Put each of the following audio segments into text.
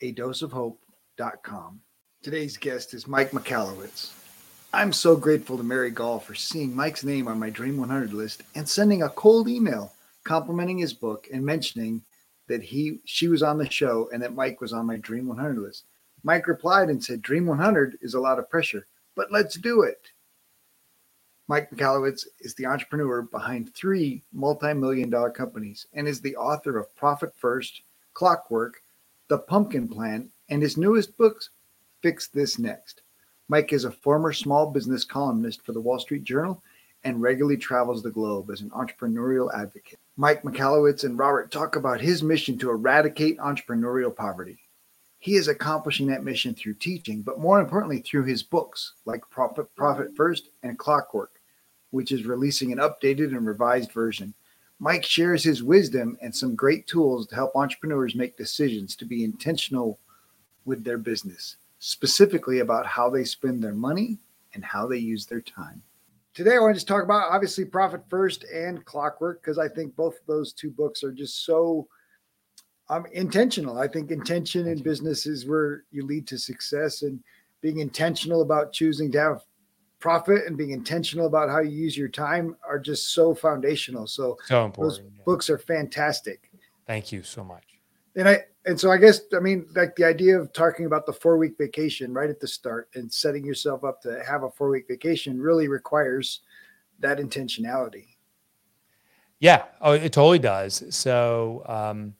a doseofhope.com. Today's guest is Mike Michalowicz. I'm so grateful to Mary Gall for seeing Mike's name on my Dream 100 list and sending a cold email complimenting his book and mentioning that he she was on the show and that Mike was on my Dream 100 list. Mike replied and said, Dream 100 is a lot of pressure, but let's do it. Mike Michalowicz is the entrepreneur behind three multi million dollar companies and is the author of Profit First, Clockwork, the Pumpkin Plan, and his newest books, Fix This Next. Mike is a former small business columnist for the Wall Street Journal and regularly travels the globe as an entrepreneurial advocate. Mike Michalowicz and Robert talk about his mission to eradicate entrepreneurial poverty. He is accomplishing that mission through teaching, but more importantly, through his books like Profit, Profit First and Clockwork, which is releasing an updated and revised version. Mike shares his wisdom and some great tools to help entrepreneurs make decisions to be intentional with their business, specifically about how they spend their money and how they use their time. Today, I want to just talk about obviously Profit First and Clockwork because I think both of those two books are just so um, intentional. I think intention in business is where you lead to success and being intentional about choosing to have profit and being intentional about how you use your time are just so foundational. So, so important. Those yeah. books are fantastic. Thank you so much. And I and so I guess I mean like the idea of talking about the four week vacation right at the start and setting yourself up to have a four week vacation really requires that intentionality. Yeah, oh, it totally does. So um,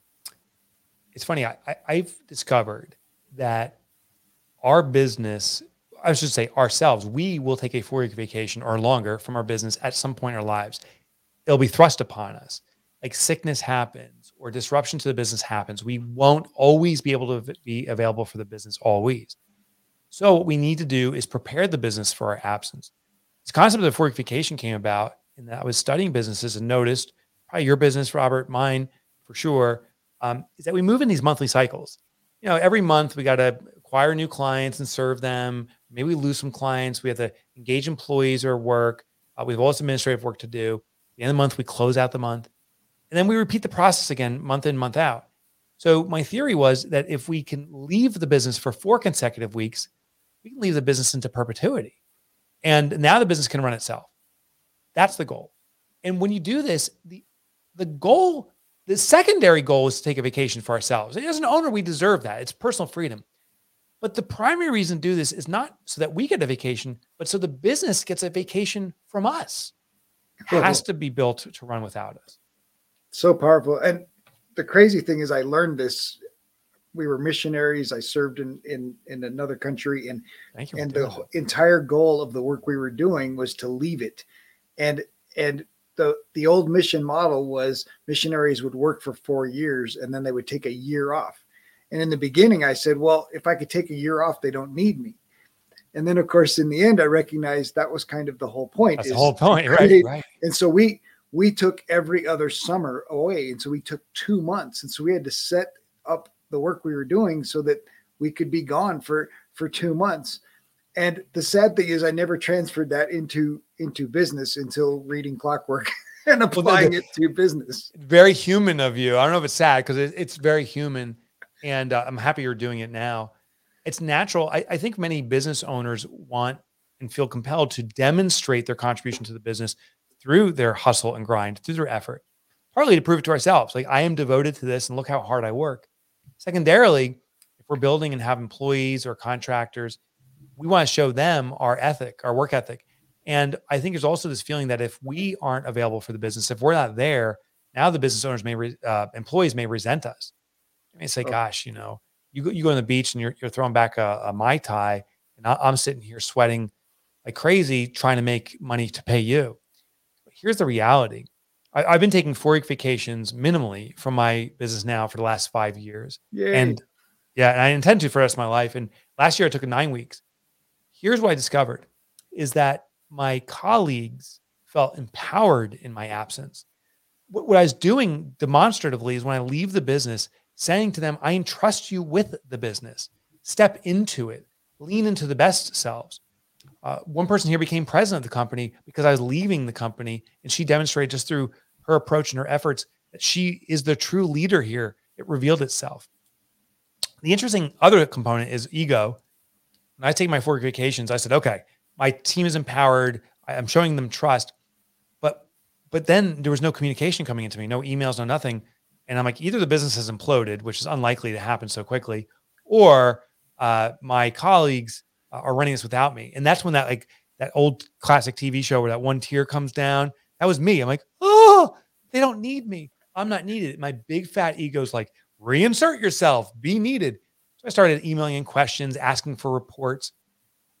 it's funny. I, I've discovered that our business I should say ourselves, we will take a four week vacation or longer from our business at some point in our lives. It'll be thrust upon us. Like sickness happens or disruption to the business happens. We won't always be able to be available for the business always. So, what we need to do is prepare the business for our absence. This concept of four week vacation came about that I was studying businesses and noticed, probably your business, Robert, mine for sure, um, is that we move in these monthly cycles. You know, every month we got to acquire new clients and serve them, Maybe we lose some clients. We have to engage employees or work. Uh, we have all this administrative work to do. At the end of the month, we close out the month. And then we repeat the process again, month in, month out. So my theory was that if we can leave the business for four consecutive weeks, we can leave the business into perpetuity. And now the business can run itself. That's the goal. And when you do this, the the goal, the secondary goal is to take a vacation for ourselves. As an owner, we deserve that. It's personal freedom. But the primary reason to do this is not so that we get a vacation, but so the business gets a vacation from us. It has to be built to run without us. So powerful. And the crazy thing is I learned this. We were missionaries. I served in in, in another country and and the that. entire goal of the work we were doing was to leave it. And and the the old mission model was missionaries would work for 4 years and then they would take a year off and in the beginning, I said, well, if I could take a year off, they don't need me. And then, of course, in the end, I recognized that was kind of the whole point. That's the whole point, right? Right. And so we we took every other summer away, and so we took two months, and so we had to set up the work we were doing so that we could be gone for for two months. And the sad thing is, I never transferred that into into business until reading Clockwork and applying well, it to business. Very human of you. I don't know if it's sad because it, it's very human and uh, I'm happy you're doing it now. It's natural. I, I think many business owners want and feel compelled to demonstrate their contribution to the business through their hustle and grind, through their effort, partly to prove it to ourselves. Like I am devoted to this, and look how hard I work. Secondarily, if we're building and have employees or contractors, we want to show them our ethic, our work ethic. And I think there's also this feeling that if we aren't available for the business, if we're not there, now the business owners may, re, uh, employees may resent us. I say, oh. gosh, you know, you go, you go on the beach and you're, you're throwing back a, a Mai Tai and I'm sitting here sweating like crazy trying to make money to pay you. But here's the reality. I, have been taking four week vacations minimally from my business now for the last five years. Yay. And yeah, and I intend to for the rest of my life. And last year I took nine weeks. Here's what I discovered is that my colleagues felt empowered in my absence. What, what I was doing demonstratively is when I leave the business, saying to them, I entrust you with the business. Step into it, lean into the best selves. Uh, one person here became president of the company because I was leaving the company, and she demonstrated just through her approach and her efforts that she is the true leader here. It revealed itself. The interesting other component is ego. When I take my four vacations, I said, okay, my team is empowered. I'm showing them trust. But but then there was no communication coming into me, no emails, no nothing. And I'm like, either the business has imploded, which is unlikely to happen so quickly, or uh, my colleagues uh, are running this without me. And that's when that like that old classic TV show where that one tear comes down. That was me. I'm like, oh, they don't need me. I'm not needed. My big fat ego's like, reinsert yourself, be needed. So I started emailing in questions, asking for reports.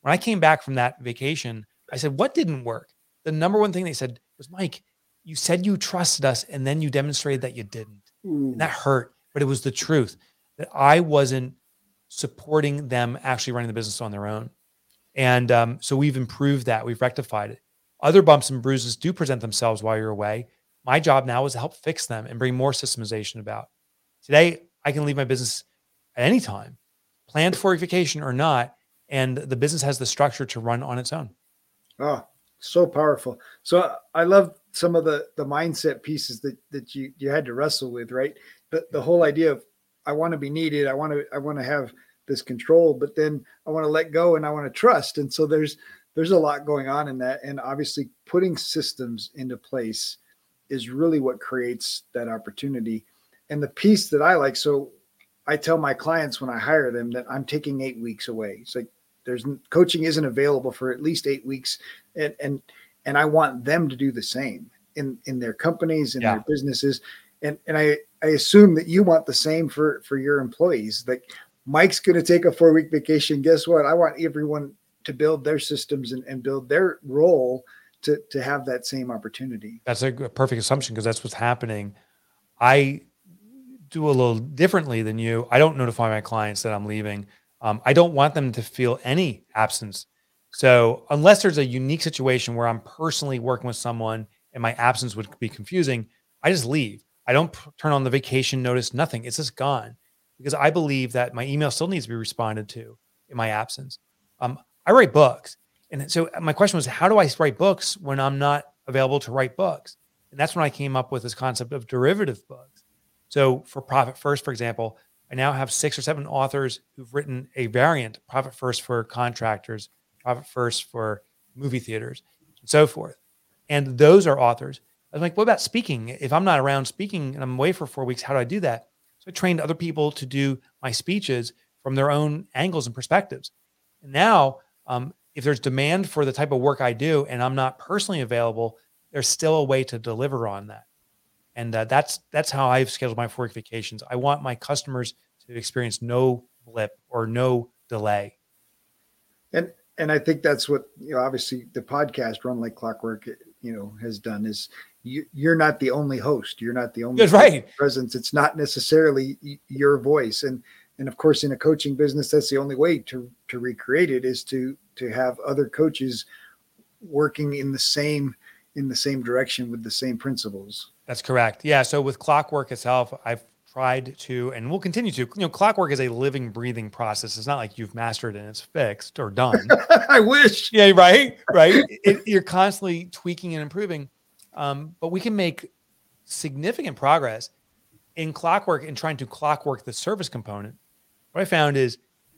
When I came back from that vacation, I said, what didn't work? The number one thing they said was, Mike, you said you trusted us and then you demonstrated that you didn't. And that hurt, but it was the truth that I wasn't supporting them actually running the business on their own. And um, so we've improved that. We've rectified it. Other bumps and bruises do present themselves while you're away. My job now is to help fix them and bring more systemization about. Today, I can leave my business at any time, planned for vacation or not, and the business has the structure to run on its own. Oh, so powerful. So I love some of the the mindset pieces that that you you had to wrestle with, right? The the whole idea of I want to be needed. I want to I want to have this control, but then I want to let go and I want to trust. And so there's there's a lot going on in that. And obviously putting systems into place is really what creates that opportunity. And the piece that I like, so I tell my clients when I hire them that I'm taking eight weeks away. It's like there's coaching isn't available for at least eight weeks. And and and I want them to do the same in in their companies in yeah. their businesses and and I I assume that you want the same for for your employees. Like Mike's going to take a four week vacation. Guess what? I want everyone to build their systems and, and build their role to to have that same opportunity. That's a perfect assumption because that's what's happening. I do a little differently than you. I don't notify my clients that I'm leaving. Um, I don't want them to feel any absence. So unless there's a unique situation where I'm personally working with someone and my absence would be confusing, I just leave. I don't turn on the vacation notice, nothing. It's just gone because I believe that my email still needs to be responded to in my absence. Um, I write books. And so my question was, how do I write books when I'm not available to write books? And that's when I came up with this concept of derivative books. So for Profit First, for example, I now have six or seven authors who've written a variant, Profit First for contractors, Profit First for movie theaters, and so forth. And those are authors I was like, what about speaking? If I'm not around speaking and I'm away for four weeks, how do I do that? So I trained other people to do my speeches from their own angles and perspectives. And now, um, if there's demand for the type of work I do and I'm not personally available, there's still a way to deliver on that. And uh, that's that's how I've scheduled my four vacations. I want my customers to experience no blip or no delay. And I think that's what you know. Obviously, the podcast Run Like Clockwork, you know, has done is you, are not the only host. You're not the only right. presence. It's not necessarily your voice. And and of course, in a coaching business, that's the only way to to recreate it is to to have other coaches working in the same in the same direction with the same principles. That's correct. Yeah. So with Clockwork itself, I've tried to and will continue to. You know, Clockwork is a living, breathing process. It's not like you've mastered and it's fixed or done. I wish. Yeah. Right. Right. it, you're constantly tweaking and improving um, but we can make significant progress in clockwork and trying to clockwork the service component. What I found is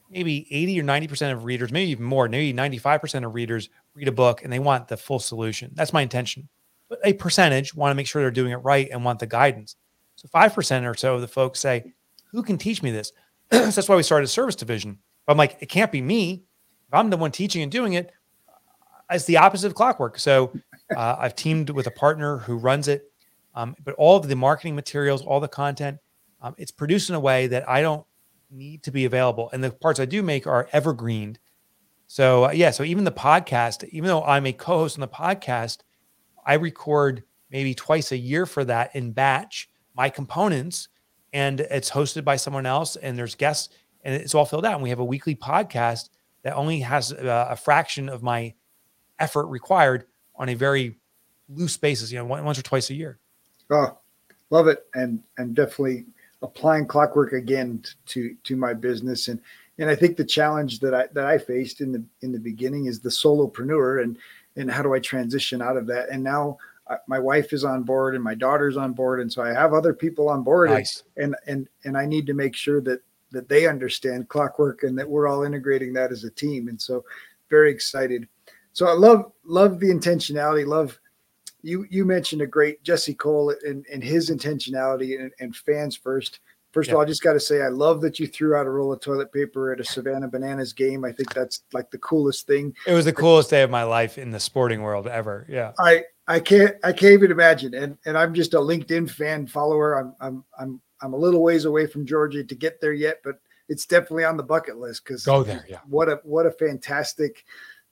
maybe 80 or 90% of readers, maybe even more, maybe 95% of readers read a book and they want the full solution. That's my intention. But a percentage want to make sure they're doing it right and want the guidance. So 5% or so of the folks say, who can teach me this? so that's why we started a service division. But I'm like, it can't be me. If I'm the one teaching and doing it, it's the opposite of clockwork. So uh, I've teamed with a partner who runs it. Um, but all of the marketing materials, all the content, um, it's produced in a way that I don't need to be available. And the parts I do make are evergreened. So uh, yeah, so even the podcast, even though I'm a co-host on the podcast, I record maybe twice a year for that in batch my components, and it's hosted by someone else, and there's guests, and it's all filled out. And we have a weekly podcast that only has a, a fraction of my effort required on a very loose basis, you know, once or twice a year. Oh, love it, and and definitely applying clockwork again to to my business and and I think the challenge that I that I faced in the in the beginning is the solopreneur and and how do I transition out of that and now uh, my wife is on board and my daughter's on board and so I have other people on board nice. and and and I need to make sure that that they understand clockwork and that we're all integrating that as a team and so very excited so I love love the intentionality love you you mentioned a great Jesse Cole and, and his intentionality and, and fans first. First yeah. of all, I just got to say I love that you threw out a roll of toilet paper at a Savannah Bananas game. I think that's like the coolest thing. It was the coolest day of my life in the sporting world ever. Yeah. I I can't I can't even imagine. And and I'm just a LinkedIn fan follower. I'm I'm I'm I'm a little ways away from Georgia to get there yet, but it's definitely on the bucket list because go there. Yeah. What a what a fantastic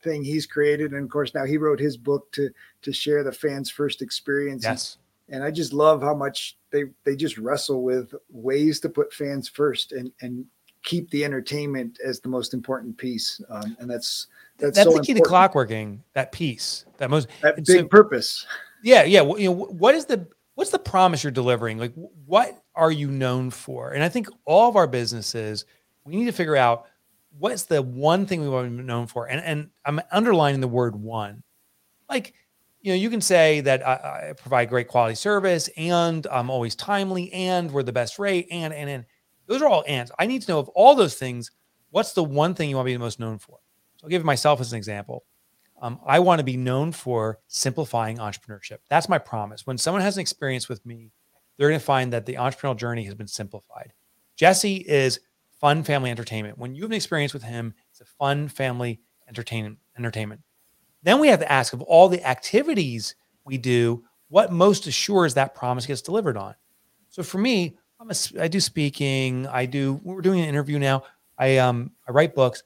thing he's created. And of course, now he wrote his book to to share the fans' first experience. Yes. And, I just love how much they they just wrestle with ways to put fans first and and keep the entertainment as the most important piece. Um, and that's that's, that's so the key important. to clockworking. That piece, that most that big so, purpose. Yeah, yeah. You know, what is the what's the promise you're delivering? Like, what are you known for? And I think all of our businesses, we need to figure out what's the one thing we want to be known for? And and I'm underlining the word one. Like, you know, you can say that I, I provide great quality service and I'm always timely and we're the best rate and and and those are all ands. I need to know of all those things, what's the one thing you want to be the most known for? So I'll give myself as an example. Um, I want to be known for simplifying entrepreneurship. That's my promise. When someone has an experience with me, they're going to find that the entrepreneurial journey has been simplified. Jesse is fun family entertainment. When you have an experience with him, it's a fun family entertainment entertainment. Then we have to ask of all the activities we do, what most assures that promise gets delivered on. So for me, I'm a, I do speaking, I do we're doing an interview now. I um I write books.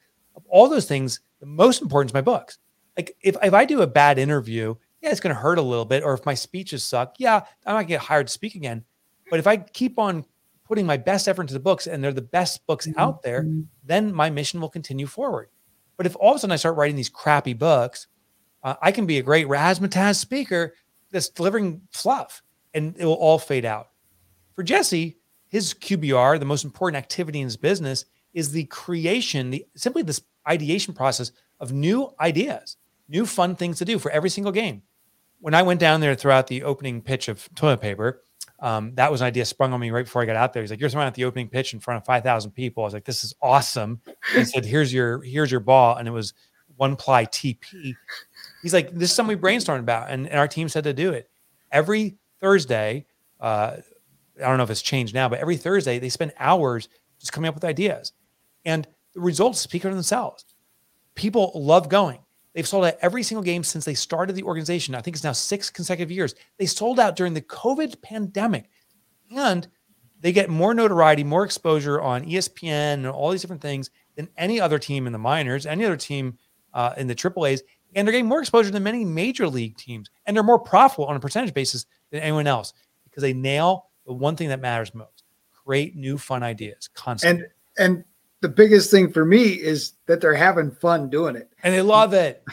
All those things, the most important is my books. Like if, if I do a bad interview, yeah, it's gonna hurt a little bit. Or if my speeches suck, yeah, I might get hired to speak again. But if I keep on putting my best effort into the books and they're the best books mm-hmm. out there, then my mission will continue forward. But if all of a sudden I start writing these crappy books, uh, I can be a great razzmatazz speaker that's delivering fluff and it will all fade out. For Jesse, his QBR, the most important activity in his business, is the creation, the simply this ideation process of new ideas, new fun things to do for every single game. When I went down there throughout the opening pitch of toilet paper, um, that was an idea sprung on me right before I got out there. He's like, "You're throwing out the opening pitch in front of five thousand people." I was like, "This is awesome." He said, "Here's your here's your ball," and it was one ply TP. He's like, "This is something we brainstormed about," and, and our team said to do it every Thursday. Uh, I don't know if it's changed now, but every Thursday they spend hours just coming up with ideas, and the results speak for themselves. People love going. They've sold out every single game since they started the organization. I think it's now six consecutive years. They sold out during the COVID pandemic. And they get more notoriety, more exposure on ESPN and all these different things than any other team in the minors, any other team uh, in the AAAs. And they're getting more exposure than many major league teams. And they're more profitable on a percentage basis than anyone else because they nail the one thing that matters most create new fun ideas constantly. And, and the biggest thing for me is that they're having fun doing it and they love it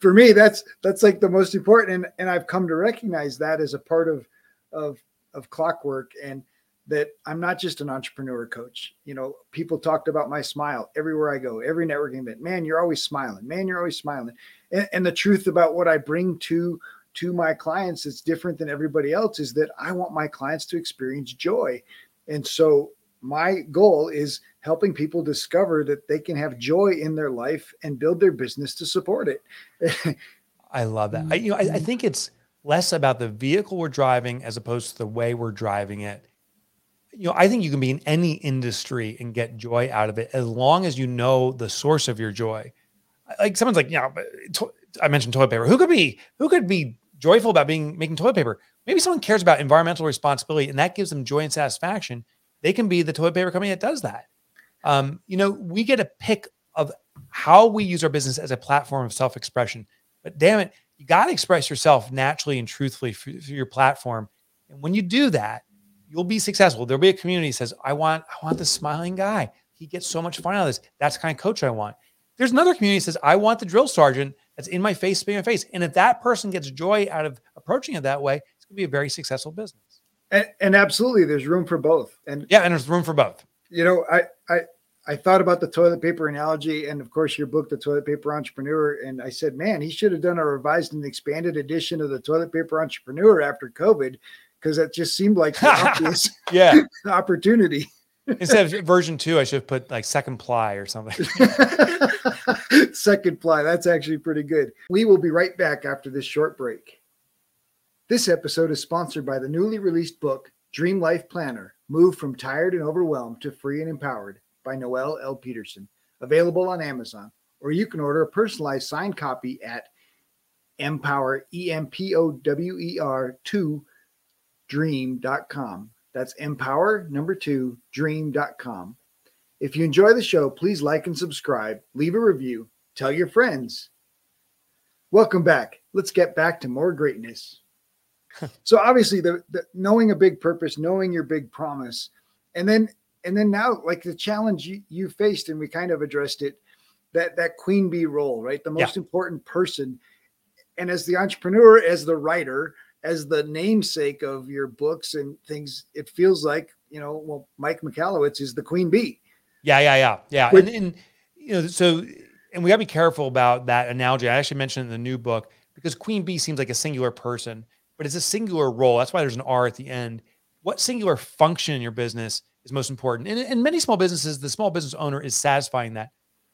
for me that's that's like the most important and, and i've come to recognize that as a part of of of clockwork and that i'm not just an entrepreneur coach you know people talked about my smile everywhere i go every networking event man you're always smiling man you're always smiling and, and the truth about what i bring to to my clients that's different than everybody else is that i want my clients to experience joy and so my goal is helping people discover that they can have joy in their life and build their business to support it. I love that. I, you know, I, I, mm-hmm. think it's less about the vehicle we're driving as opposed to the way we're driving it. You know, I think you can be in any industry and get joy out of it as long as you know the source of your joy. Like someone's like, yeah, to- I mentioned toilet paper. Who could be who could be joyful about being making toilet paper? Maybe someone cares about environmental responsibility and that gives them joy and satisfaction. They can be the toilet paper company that does that. Um, you know, we get a pick of how we use our business as a platform of self-expression. But damn it, you got to express yourself naturally and truthfully through your platform. And when you do that, you'll be successful. There'll be a community that says, I want, I want the smiling guy. He gets so much fun out of this. That's the kind of coach I want. There's another community that says, I want the drill sergeant that's in my face, spitting my face. And if that person gets joy out of approaching it that way, it's gonna be a very successful business. And, and absolutely, there's room for both. And yeah, and there's room for both. You know, I I I thought about the toilet paper analogy, and of course, your book, The Toilet Paper Entrepreneur. And I said, man, he should have done a revised and expanded edition of the Toilet Paper Entrepreneur after COVID, because that just seemed like the obvious yeah opportunity. Instead of version two, I should have put like second ply or something. second ply. That's actually pretty good. We will be right back after this short break. This episode is sponsored by the newly released book, Dream Life Planner Move from Tired and Overwhelmed to Free and Empowered by Noelle L. Peterson, available on Amazon, or you can order a personalized signed copy at empower, E M P O W E R 2 dream.com. That's empower number two dream.com. If you enjoy the show, please like and subscribe, leave a review, tell your friends. Welcome back. Let's get back to more greatness. so obviously the, the knowing a big purpose, knowing your big promise, and then and then now like the challenge you, you faced and we kind of addressed it that that queen bee role right the most yeah. important person and as the entrepreneur as the writer as the namesake of your books and things it feels like you know well mike michalowicz is the queen bee yeah yeah yeah yeah and, and you know so and we got to be careful about that analogy i actually mentioned in the new book because queen bee seems like a singular person but it's a singular role that's why there's an r at the end what singular function in your business is most important. And in many small businesses, the small business owner is satisfying that.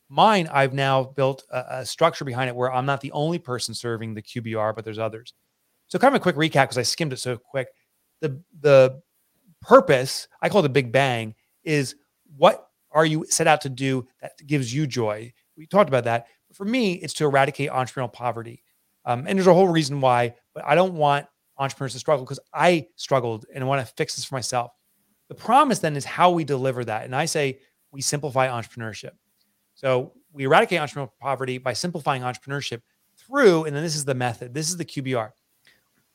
Mine, I've now built a, a, structure behind it where I'm not the only person serving the QBR, but there's others. So, kind of a quick recap because I skimmed it so quick. The the purpose, I call it the Big Bang, is what are you set out to do that gives you joy? We talked about that. But for me, it's to eradicate entrepreneurial poverty. Um, and there's a whole reason why, but I don't want entrepreneurs to struggle because I struggled and I want to fix this for myself. The promise then is how we deliver that. And I say we simplify entrepreneurship. So we eradicate entrepreneurial poverty by simplifying entrepreneurship through, and then this is the method, this is the QBR.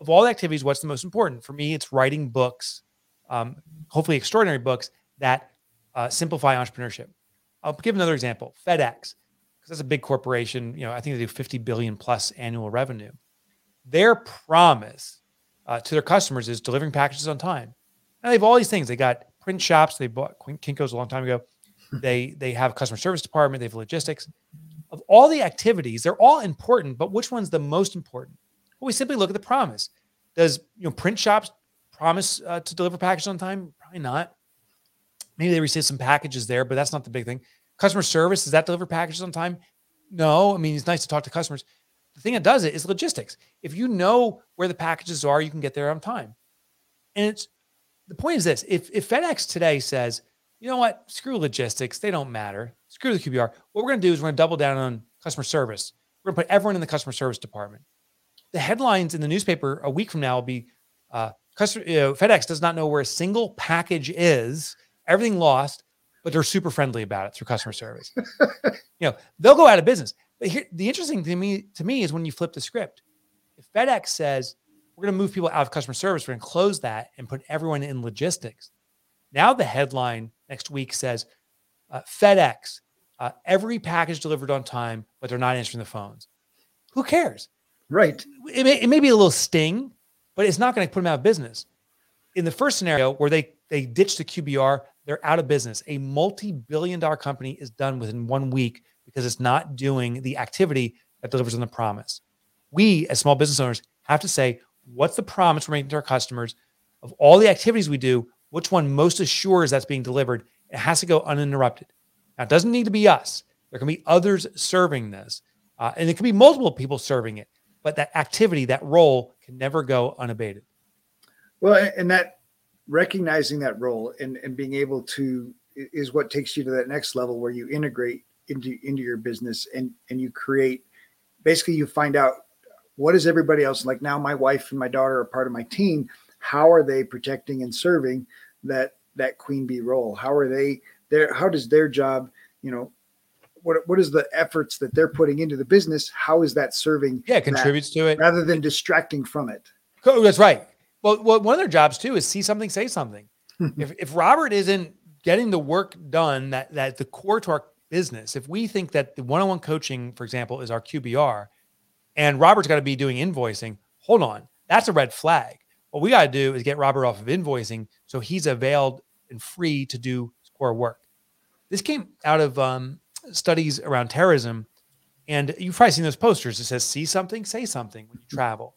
Of all the activities, what's the most important? For me, it's writing books, um, hopefully extraordinary books that uh, simplify entrepreneurship. I'll give another example FedEx, because that's a big corporation. You know, I think they do 50 billion plus annual revenue. Their promise uh, to their customers is delivering packages on time. And they have all these things. They got print shops. They bought Kinko's a long time ago. they they have a customer service department. They have logistics. Of all the activities, they're all important, but which one's the most important? Well, we simply look at the promise. Does you know print shops promise uh, to deliver packages on time? Probably not. Maybe they receive some packages there, but that's not the big thing. Customer service does that deliver packages on time? No. I mean, it's nice to talk to customers. The thing that does it is logistics. If you know where the packages are, you can get there on time. And it's the point is this if, if FedEx today says, you know what, screw logistics, they don't matter, screw the QBR, what we're going to do is we're going to double down on customer service. We're going to put everyone in the customer service department. The headlines in the newspaper a week from now will be uh, customer, you know, FedEx does not know where a single package is, everything lost, but they're super friendly about it through customer service. you know, they'll go out of business. But here, the interesting thing to me, to me is when you flip the script. If FedEx says, we're going to move people out of customer service. We're going to close that and put everyone in logistics. Now the headline next week says uh, FedEx, uh, every package delivered on time, but they're not answering the phones. Who cares? Right. It may, it may be a little sting, but it's not going to put them out of business. In the first scenario where they they ditch the QBR, they're out of business. A multi-billion dollar company is done within one week because it's not doing the activity that delivers on the promise. We as small business owners have to say, what's the promise we're making to our customers of all the activities we do which one most assures that's being delivered it has to go uninterrupted now it doesn't need to be us there can be others serving this uh, and it can be multiple people serving it but that activity that role can never go unabated. Well and that recognizing that role and, and being able to is what takes you to that next level where you integrate into into your business and and you create basically you find out what is everybody else like now my wife and my daughter are part of my team how are they protecting and serving that that queen bee role? How are they there how does their job you know what what is the efforts that they're putting into the business? How is that serving yeah it contributes to it. rather than distracting from it? Oh, that's right. Well, well one of their jobs too is see something say something. If, if robert isn't getting the work done that that the core to our business if we think that the one-on-one coaching for example is our qbr and robert's got to be doing invoicing hold on that's a red flag. What we got to do is get robert off of invoicing so he's availed and free to do core work. This came out of um, studies around terrorism. And you've probably seen those posters. It says, see something, say something when you travel.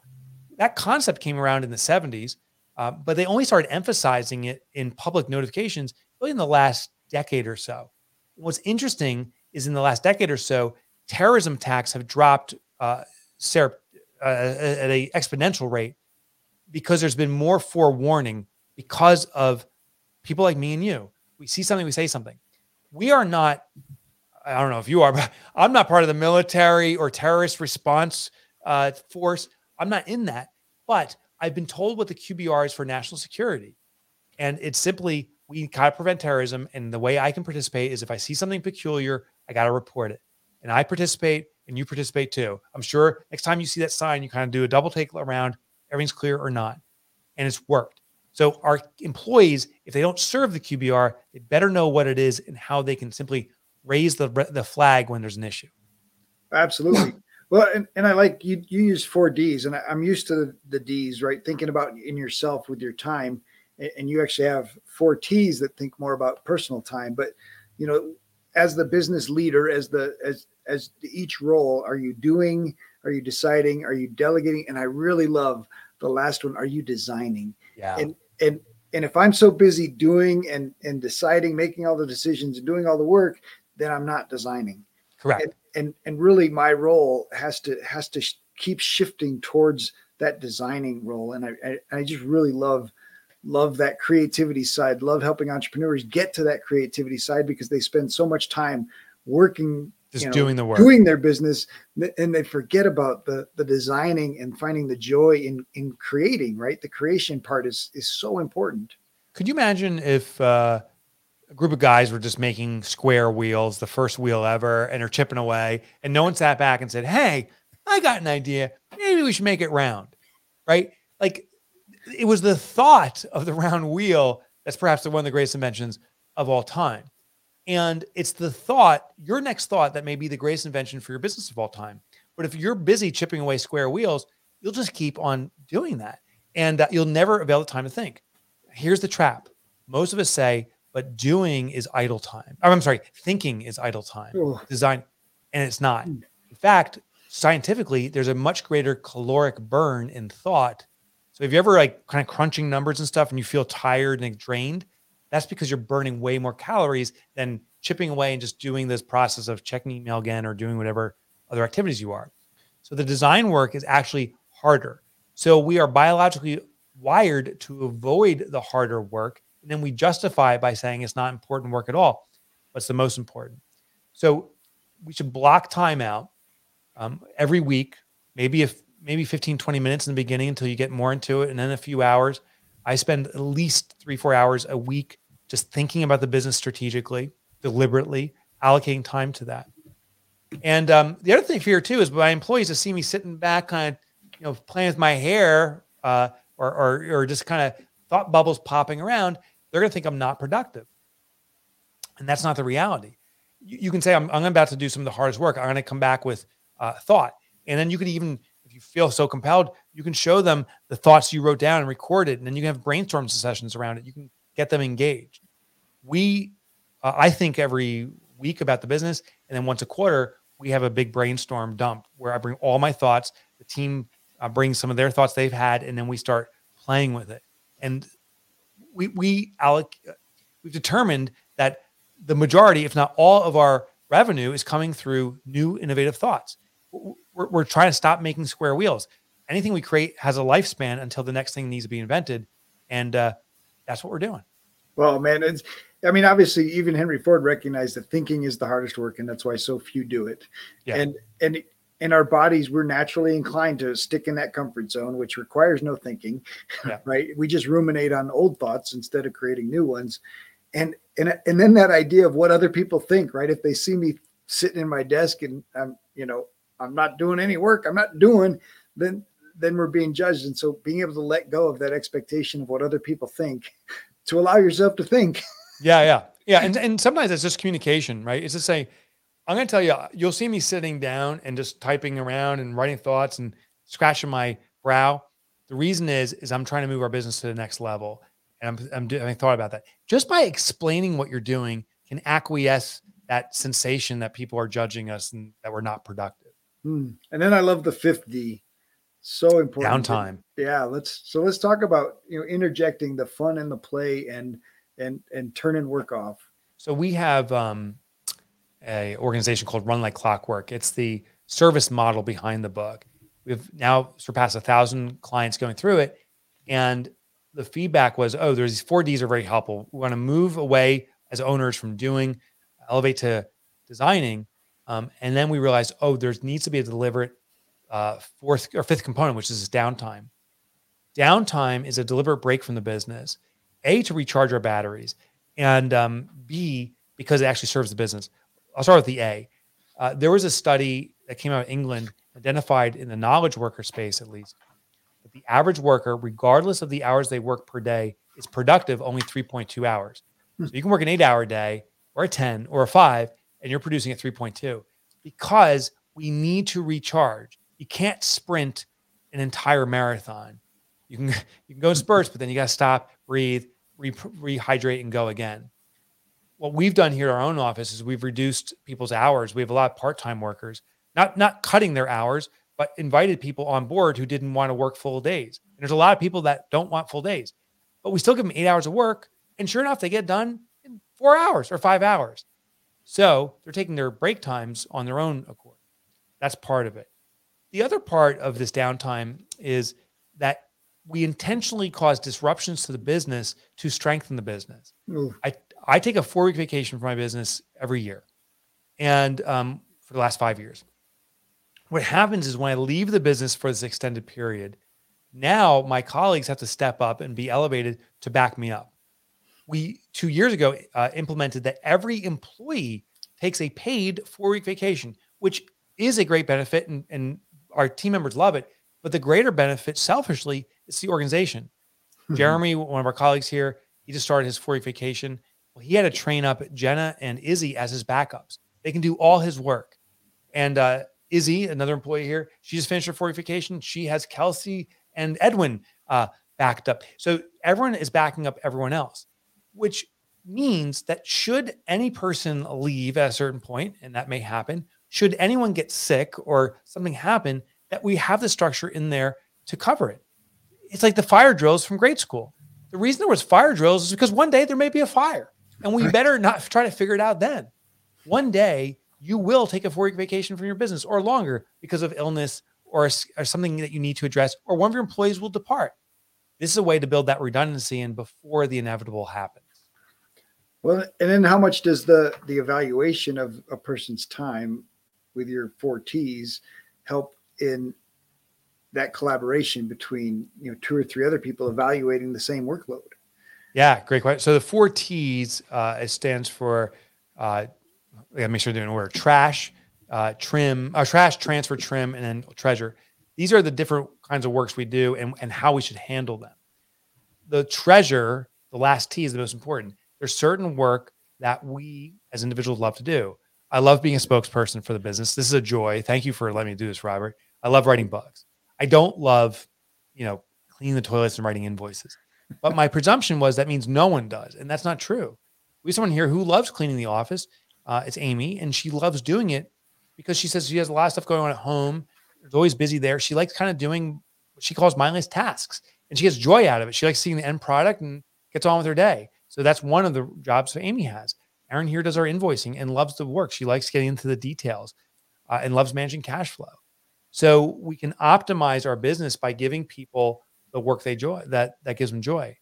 That concept came around in the 70s, uh, but they only started emphasizing it in public notifications really in the last decade or so. What's interesting is in the last decade or so, terrorism attacks have dropped uh, uh, at a exponential rate because there's been more forewarning because of people like me and you. We see something, we say something. We are not I don't know if you are, but I'm not part of the military or terrorist response uh, force. I'm not in that. But I've been told what the QBR is for national security. And it's simply we kind of prevent terrorism. And the way I can participate is if I see something peculiar, I got to report it. And I participate and you participate too. I'm sure next time you see that sign, you kind of do a double take around, everything's clear or not. And it's worked. So our employees, if they don't serve the QBR, they better know what it is and how they can simply raise the the flag when there's an issue. Absolutely. well, and, and I like you you use four D's, and I, am used to the, the D's, right? Thinking about in yourself with your time, and you actually have four T's that think more about personal time. But you know, as the business leader, as the as as each role, are you doing? Are you deciding? Are you delegating? And I really love the last one. Are you designing? Yeah. And and and if I'm so busy doing and and deciding, making all the decisions, and doing all the work, then I'm not designing. Correct. And and, and really, my role has to has to sh- keep shifting towards that designing role. And I, I I just really love love that creativity side. Love helping entrepreneurs get to that creativity side because they spend so much time working just you know, doing the work doing their business and they forget about the the designing and finding the joy in in creating right the creation part is is so important could you imagine if uh a group of guys were just making square wheels, the first wheel ever, and are chipping away. And no one sat back and said, Hey, I got an idea. Maybe we should make it round. Right. Like it was the thought of the round wheel that's perhaps one of the greatest inventions of all time. And it's the thought, your next thought, that may be the greatest invention for your business of all time. But if you're busy chipping away square wheels, you'll just keep on doing that. And uh, you'll never avail the time to think. Here's the trap most of us say, but doing is idle time. Oh, I'm sorry, thinking is idle time. Design, and it's not. Hmm. In fact, scientifically, there's a much greater caloric burn in thought. So if you ever like kind of crunching numbers and stuff and you feel tired and drained, that's because you're burning way more calories than chipping away and just doing this process of checking email again or doing whatever other activities you are. So the design work is actually harder. So we are biologically wired to avoid the harder work and then we justify it by saying it's not important work at all. What's the most important? So we should block time out um, every week, maybe if maybe 15, 20 minutes in the beginning until you get more into it, and then a few hours. I spend at least three, four hours a week just thinking about the business strategically, deliberately, allocating time to that. And um, the other thing here too is my employees to see me sitting back, kind of, you know, playing with my hair, uh, or, or or just kind of thought bubbles popping around they're going to think I'm not productive. And that's not the reality. You, you can say, I'm, I'm, about to do some of the hardest work. I'm going to come back with uh, thought. And then you could even, if you feel so compelled, you can show them the thoughts you wrote down and record it. And then you can have brainstorm sessions around it. You can get them engaged. We, uh, I think every week about the business. And then once a quarter, we have a big brainstorm dump where I bring all my thoughts. The team uh, brings some of their thoughts they've had, and then we start playing with it. And we we alloc- we've determined that the majority, if not all, of our revenue is coming through new innovative thoughts. We're, we're trying to stop making square wheels. Anything we create has a lifespan until the next thing needs to be invented, and uh, that's what we're doing. Well, man, it's I mean, obviously, even Henry Ford recognized that thinking is the hardest work, and that's why so few do it. Yeah. And and in our bodies, we're naturally inclined to stick in that comfort zone, which requires no thinking. Yeah. Right? We just ruminate on old thoughts instead of creating new ones. And and and then that idea of what other people think, right? If they see me sitting in my desk and I'm, you know, I'm not doing any work, I'm not doing, then then we're being judged. And so being able to let go of that expectation of what other people think to allow yourself to think. Yeah, yeah. Yeah. And and sometimes it's just communication, right? It's just saying, I'm gonna tell you, you'll see me sitting down and just typing around and writing thoughts and scratching my brow. The reason is, is I'm trying to move our business to the next level. And I'm, I'm doing, thought about that. Just by explaining what you're doing can acquiesce that sensation that people are judging us and that we're not productive. Hmm. And then I love the fifth D. So important. Downtime. Yeah. Let's, so let's talk about, you know, interjecting the fun and the play and, and and turning work off? So we have um, a organization called Run Like Clockwork. It's the service model behind the book. We've now surpassed a thousand clients going through it, and the feedback was, "Oh, there's these four Ds are very helpful. We want to move away as owners from doing, elevate to designing." Um, and then we realized, oh, there needs to be a deliberate uh, fourth or fifth component, which is downtime. Downtime is a deliberate break from the business. A, to recharge our batteries, and um, B, because it actually serves the business. I'll start with the A. Uh, there was a study that came out of England, identified in the knowledge worker space at least, that the average worker, regardless of the hours they work per day, is productive only 3.2 hours. Hmm. So you can work an eight hour day or a 10 or a five, and you're producing at 3.2 because we need to recharge. You can't sprint an entire marathon. You can you can go in spurts, but then you got to stop, breathe, re- rehydrate and go again. What we've done here at our own office is we've reduced people's hours. We have a lot of part-time workers, not not cutting their hours, but invited people on board who didn't want to work full days. And there's a lot of people that don't want full days, but we still give them eight hours of work, and sure enough, they get done in four hours or five hours. So they're taking their break times on their own accord. That's part of it. The other part of this downtime is that we intentionally cause disruptions to the business to strengthen the business. I, I take a four week vacation for my business every year and um, for the last five years. What happens is when I leave the business for this extended period, now my colleagues have to step up and be elevated to back me up. We two years ago uh, implemented that every employee takes a paid four week vacation, which is a great benefit, and, and our team members love it. But the greater benefit, selfishly, is the organization. Mm-hmm. Jeremy, one of our colleagues here, he just started his four week vacation. Well, he had to train up Jenna and Izzy as his backups. They can do all his work. And uh, Izzy, another employee here, she just finished her fortification. She has Kelsey and Edwin uh, backed up. So everyone is backing up everyone else, which means that should any person leave at a certain point, and that may happen, should anyone get sick or something happen, that we have the structure in there to cover it it's like the fire drills from grade school. The reason there was fire drills is because one day there may be a fire, and we better not try to figure it out then. One day you will take a four week vacation from your business or longer because of illness or, or something that you need to address, or one of your employees will depart. This is a way to build that redundancy in before the inevitable happens. Well, and then how much does the the evaluation of a person's time with your four T's help in that collaboration between you know two or three other people evaluating the same workload yeah great question so the four t's uh, it stands for uh, I make sure they're in order trash uh, trim uh, trash transfer trim and then treasure. These are the different kinds of works we do and, and how we should handle them. The treasure the last t is the most important. There's certain work that we as individuals love to do. I love being a spokesperson for the business. This is a joy. Thank you for letting me do this robert. I love writing bugs I don't love, you know, cleaning the toilets and writing invoices. But my presumption was that means no one does. And that's not true. We have someone here who loves cleaning the office. Uh, it's Amy, and she loves doing it because she says she has a lot of stuff going on at home. She's always busy there. She likes kind of doing what she calls mindless tasks, and she gets joy out of it. She likes seeing the end product and gets on with her day. So that's one of the jobs that Amy has. Erin here does our invoicing and loves the work. She likes getting into the details uh, and loves managing cash flow. So we can optimize our business by giving people the work they joy that that gives them joy.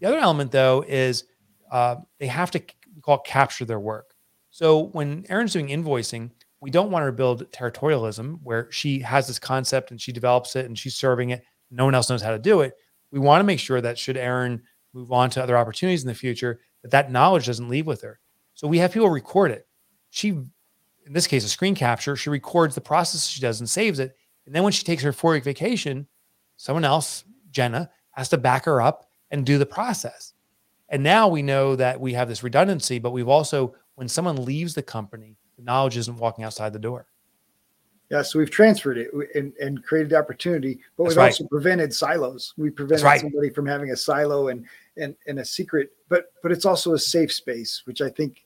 The other element, though, is uh, they have to call capture their work. So when Erin's doing invoicing, we don't want her to build territorialism where she has this concept and she develops it and she's serving it. No one else knows how to do it. We want to make sure that should Erin move on to other opportunities in the future, that that knowledge doesn't leave with her. So we have people record it. She, in this case, a screen capture, she records the process she does and saves it. And then when she takes her four week vacation, someone else, Jenna, has to back her up and do the process. And now we know that we have this redundancy, but we've also, when someone leaves the company, the knowledge isn't walking outside the door. Yeah, so we've transferred it and, and created opportunity, but That's we've right. also prevented silos. We prevented right. somebody from having a silo and and and a secret, but but it's also a safe space, which I think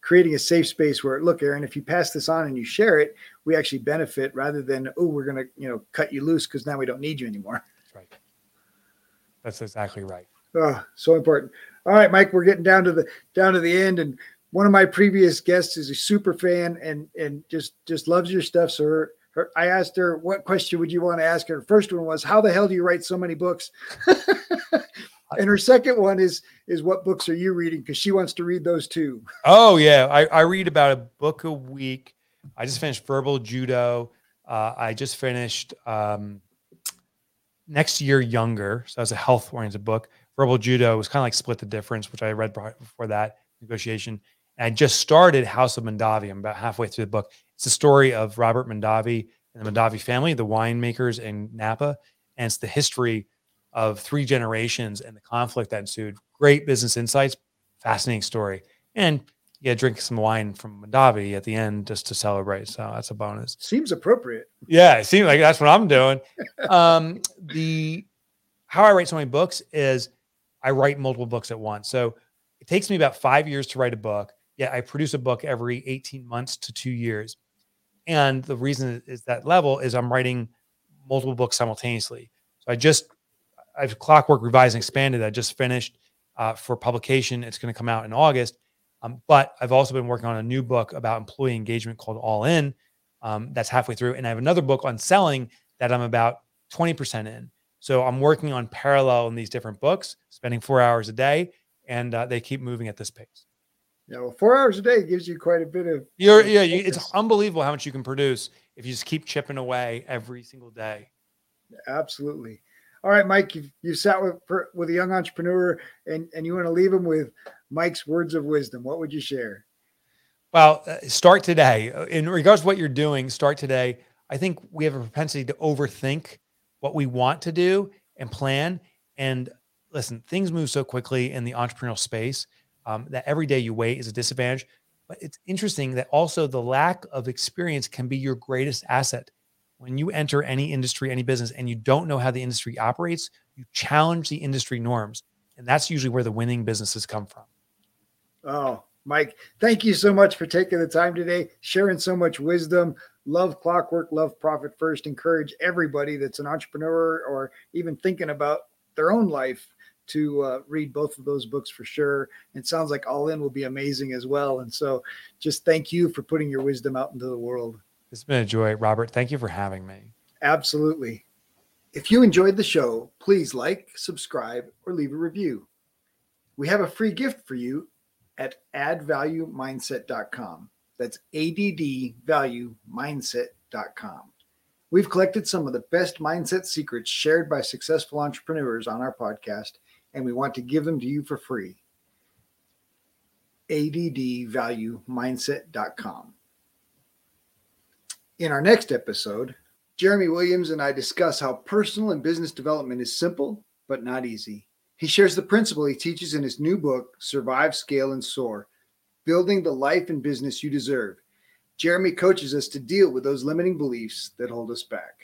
creating a safe space where look, Aaron, if you pass this on and you share it, we actually benefit rather than oh, we're gonna you know cut you loose because now we don't need you anymore. That's exactly right. Oh, so important. All right, Mike, we're getting down to the down to the end, and one of my previous guests is a super fan and and just just loves your stuff. So her, her, I asked her what question would you want to ask her. First one was how the hell do you write so many books? and her second one is is what books are you reading? Because she wants to read those too. Oh yeah, I, I read about a book a week. I just finished Verbal Judo. Uh, I just finished um, next year Younger. So that's a health oriented book. Verbal Judo was kind of like Split the Difference, which I read before that negotiation. And I just started House of Mondavi. I'm about halfway through the book. It's the story of Robert Mondavi and the Mondavi family, the winemakers in Napa, and it's the history of three generations and the conflict that ensued. Great business insights, fascinating story. And yeah, drink some wine from Mondavi at the end just to celebrate. So that's a bonus. Seems appropriate. Yeah, it seems like that's what I'm doing. um, the how I write so many books is I write multiple books at once. So it takes me about five years to write a book. Yeah, I produce a book every 18 months to two years. And the reason is that level is I'm writing multiple books simultaneously. So I just I've Clockwork Revised and Expanded. I just finished uh, for publication. It's going to come out in August. Um, but I've also been working on a new book about employee engagement called All In. Um, that's halfway through, and I have another book on selling that I'm about 20% in. So I'm working on parallel in these different books, spending four hours a day, and uh, they keep moving at this pace. Yeah, well, four hours a day gives you quite a bit of. You're, yeah, you, it's unbelievable how much you can produce if you just keep chipping away every single day. Absolutely. All right, Mike, you've, you've sat with with a young entrepreneur, and and you want to leave him with Mike's words of wisdom. What would you share? Well, uh, start today. In regards to what you're doing, start today. I think we have a propensity to overthink what we want to do and plan. And listen, things move so quickly in the entrepreneurial space um, that every day you wait is a disadvantage. But it's interesting that also the lack of experience can be your greatest asset. When you enter any industry, any business, and you don't know how the industry operates, you challenge the industry norms. And that's usually where the winning businesses come from. Oh, Mike, thank you so much for taking the time today, sharing so much wisdom. Love clockwork, love profit first. Encourage everybody that's an entrepreneur or even thinking about their own life to uh, read both of those books for sure. It sounds like All In will be amazing as well. And so just thank you for putting your wisdom out into the world. It's been a joy, Robert. Thank you for having me. Absolutely. If you enjoyed the show, please like, subscribe, or leave a review. We have a free gift for you at addvaluemindset.com. That's addvaluemindset.com. We've collected some of the best mindset secrets shared by successful entrepreneurs on our podcast, and we want to give them to you for free. addvaluemindset.com. In our next episode, Jeremy Williams and I discuss how personal and business development is simple but not easy. He shares the principle he teaches in his new book, Survive, Scale, and Soar Building the Life and Business You Deserve. Jeremy coaches us to deal with those limiting beliefs that hold us back.